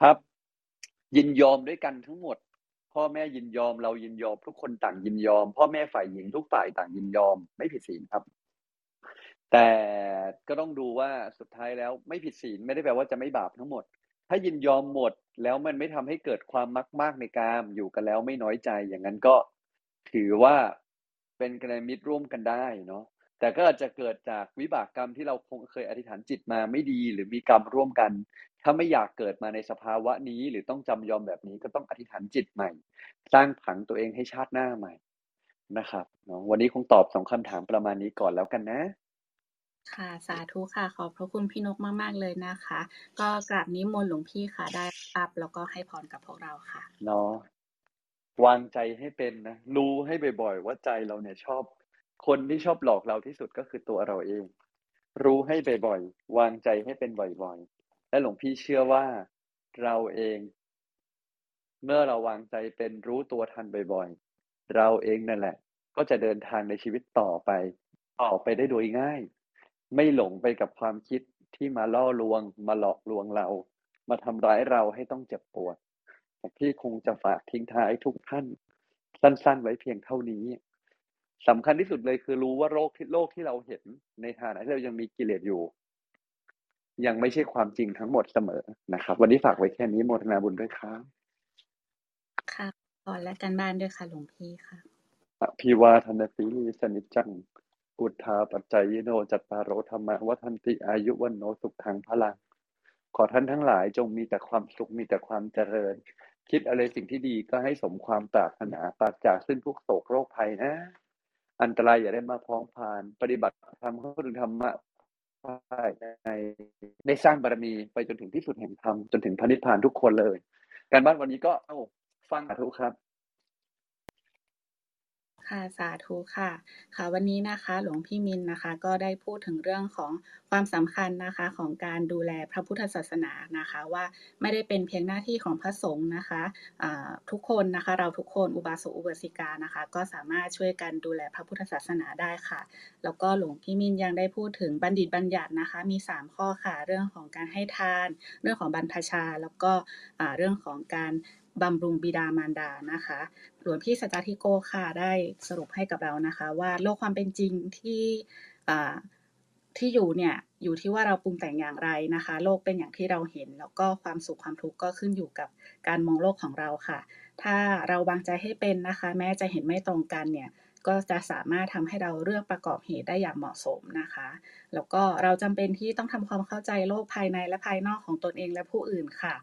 ครับ ยินยอมด้วยกันทั้งหมด พ่อแม่ยินยอมเรายินยอมทุกคนต่างยินยอม พ่อแม่ฝ่ายหญิงทุกฝ่ายต่างยินยอม ไม่ผิดศีลครับ แต่ก็ต้องดูว่าสุดท้ายแล้วไม่ผิดศีลไม่ได้แปลว่าจะไม่บาปทั้งหมด ถ้ายินยอมหมดแล้วมันไม่ทำให้เกิดความมักมากในกามอยู่กันแล้วไม่น้อยใจอย่างนั้นก็ถือว่าเป็นกัลยาณมิตรร่วมกันได้เนาะแต่ก็อาจจะเกิดจากวิบากกรรมที่เราคงเคยอธิษฐานจิตมาไม่ดีหรือมีกรรมร่วมกัน ถ้าไม่อยากเกิดมาในสภาวะนี้ หรือต้องจำยอมแบบนี้ก็ต้องอธิษฐานจิตใหม่ สร้างผังตัวเองให้ชาติหน้าใหม่นะครับเนาะวันนี้คงตอบ2คำถามประมาณนี้ก่อนแล้วกันนะ ค่ะ สาธุค่ะ ขอบพระคุณพี่นกมาก ๆ เลยนะคะ ก็กราบนิมนต์หลวงพี่ค่ะ ได้รับแล้วก็ให้พรกับพวกเราค่ะ เนาะวางใจให้เป็นนะ รู้ให้บ่อยๆ ว่าใจเราเนี่ยชอบ คนที่ชอบหลอกเราที่สุดก็คือตัวเราเอง รู้ให้บ่อยๆ วางใจให้เป็นบ่อยๆ และหลวงพี่เชื่อว่าเราเอง เมื่อเราวางใจเป็นรู้ตัวทันบ่อยๆ เราเองนั่นแหละ ก็จะเดินทางในชีวิตต่อไปต่อไปได้โดยง่าย ไม่หลงไปกับความคิดที่มาล่อลวง มาหลอกลวงเรา มาทำร้ายเราให้ต้องเจ็บปวดหลวงพี่คงจะฝากทิ้งท้ายทุกท่าน สั้น ๆ ไว้เพียงเท่านี้สำคัญที่สุดเลยคือรู้ว่าโรคที่โลกที่เราเห็นในฐานะที่เรายังมีกิเลสอยู่ ยังไม่ใช่ความจริงทั้งหมดเสมอนะครับ วันนี้ฝากไว้แค่นี้โมทนาบุญด้วยครับค่ะพรและการบ้านด้วยค่ะหลวงพี่ค่ะอภิวาทนาสีลีสนิจจัง พุทธาปัจจายโนจัตตารโธรรมวัฒนติอายุวันโนสุขังพลัง ขอท่านทั้งหลายจงมีแต่ความสุขมีแต่ความเจริญ คิดอะไรสิ่งที่ดีก็ให้สมความปรารถนาปราศจากซึ่งทุกโศกโรคภัยนะ อันตรายอย่าได้มาพ้องพาน ปฏิบัติธรรมเข้าถึงธรรมะได้ในได้สร้างบารมีไปจนถึงที่สุดแห่งธรรมจนถึงพระนิพพานทุกคนเลย การบ้านวันนี้ก็เอ้าฟังสาธุครับ ค่ะสาธุค่ะ ค่ะวันนี้นะคะหลวงพี่มินนะคะ ก็ได้พูดถึงเรื่องของความสำคัญนะคะของการดูแลพระพุทธศาสนานะคะ ว่าไม่ได้เป็นเพียงหน้าที่ของพระสงฆ์นะคะทุกคนนะคะ เราทุกคนอุบาสกอุบาสิกานะคะ ก็สามารถช่วยกันดูแลพระพุทธศาสนาได้ค่ะ แล้วก็หลวงพี่มินยังได้พูดถึงบัณฑิตบัญญัตินะคะ มี 3 ข้อค่ะเรื่องของการให้ทาน เรื่องของบรรพชา แล้วก็เรื่องของการ บำรุงบิดามารดานะคะ หลวงพี่สัจจาธิโกค่ะได้สรุปให้กับเรานะคะ ว่าโลกความเป็นจริงที่ที่อยู่เนี่ยอยู่ที่ว่าเราปรุงแต่งอย่างไรนะคะ โลกเป็นอย่างที่เราเห็น แล้วก็ความสุขความทุกข์ก็ขึ้นอยู่กับการมองโลกของเราค่ะ ถ้าเราวางใจให้เป็นนะคะ แม้จะเห็นไม่ตรงกันเนี่ยก็จะสามารถทำให้เราเลือกประกอบเหตุได้อย่างเหมาะสมนะคะ แล้วก็เราจำเป็นที่ต้องทำความเข้าใจโลกภายในและภายนอกของตนเองและผู้อื่นค่ะ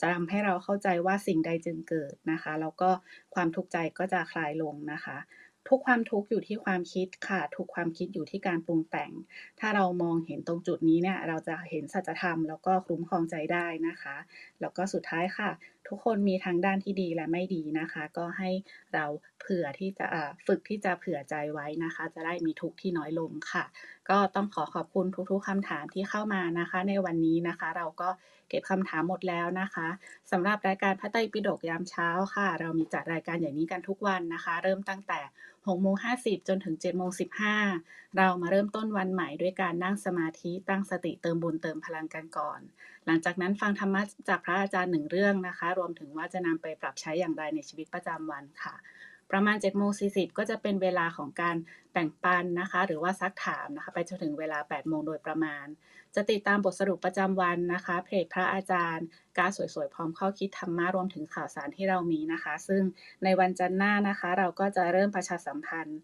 จะทำให้เราเข้าใจว่าสิ่งใดจึงเกิดนะคะ แล้วก็ความทุกข์ใจก็จะคลายลงนะคะ ทุกความทุกข์อยู่ที่ความคิดค่ะ ทุกความคิดอยู่ที่การปรุงแต่ง ถ้าเรามองเห็นตรงจุดนี้เนี่ย เราจะเห็นสัจธรรมแล้วก็คุ้มครองใจได้นะคะ แล้วก็สุดท้ายค่ะ ทุกคนมีทั้งด้านที่ดีและไม่ดีนะคะ ก็ให้เราเผื่อที่จะฝึกที่จะเผื่อใจไว้นะคะ จะได้มีทุกข์ที่น้อยลงค่ะ ก็ต้องขอขอบคุณทุกๆคำถามที่เข้ามานะคะ ในวันนี้นะคะ เราก็เก็บคำถามหมดแล้วนะคะสำหรับรายการพระไตรปิฎกยามเช้าค่ะ เรามีจัดรายการอย่างนี้กันทุกวันนะคะ เริ่มตั้งแต่6โมง50 จนถึง7โมง15 เรามาเริ่มต้นวันใหม่ด้วยการนั่งสมาธิตั้งสติเติมบุญเติมพลังกันก่อน หลังจากนั้นฟังธรรมะจากพระอาจารย์หนึ่งเรื่องนะคะ รวมถึงว่าจะนำไปปรับใช้อย่างไรในชีวิตประจำวันค่ะประมาณ7โมง40ก็จะเป็นเวลาของการแบ่งปันนะคะ หรือว่าซักถามนะคะ ไปจนถึงเวลา8โมงโดยประมาณ จะติดตามบทสรุปประจำวันนะคะ เพจพระอาจารย์ การสวยๆ พร้อมข้อคิดธรรมะรวมถึงข่าวสารที่เรามีนะคะ ซึ่งในวันจันทร์หน้านะคะ เราก็จะเริ่มประชาสัมพันธ์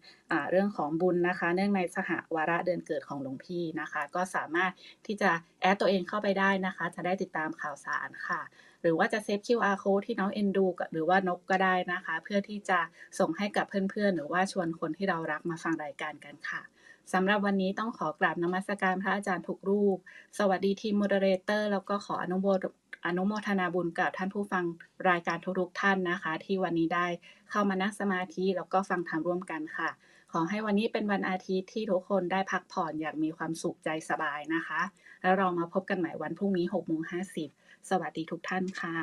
เรื่องของบุญนะคะ เนื่องในสหวาระเดือนเกิดของหลวงพี่นะคะ ก็สามารถที่จะแอดตัวเองเข้าไปได้นะคะ จะได้ติดตามข่าวสารค่ะหรือว่าจะเซฟ QR code ที่น้องเอ็นดูหรือว่านกก็ได้นะคะ เพื่อที่จะส่งให้กับเพื่อนๆ หรือว่าชวนคนที่เรารักมาฟังรายการกันค่ะ สำหรับวันนี้ต้องขอกราบนมัสการพระอาจารย์ทุกรูป สวัสดีทีม moderator แล้วก็ขออนุโมทอนุโมทนาบุญกับท่านผู้ฟังรายการทุกท่านนะคะ ที่วันนี้ได้เข้ามานั่งสมาธิแล้วก็ฟังธรรมร่วมกันค่ะ ขอให้วันนี้เป็นวันอาทิตย์ที่ทุกคนได้พักผ่อนอย่างมีความสุขใจสบายนะคะ แล้วเรามาพบกันใหม่วันพรุ่งนี้6โมง50สวัสดีทุกท่านค่ะ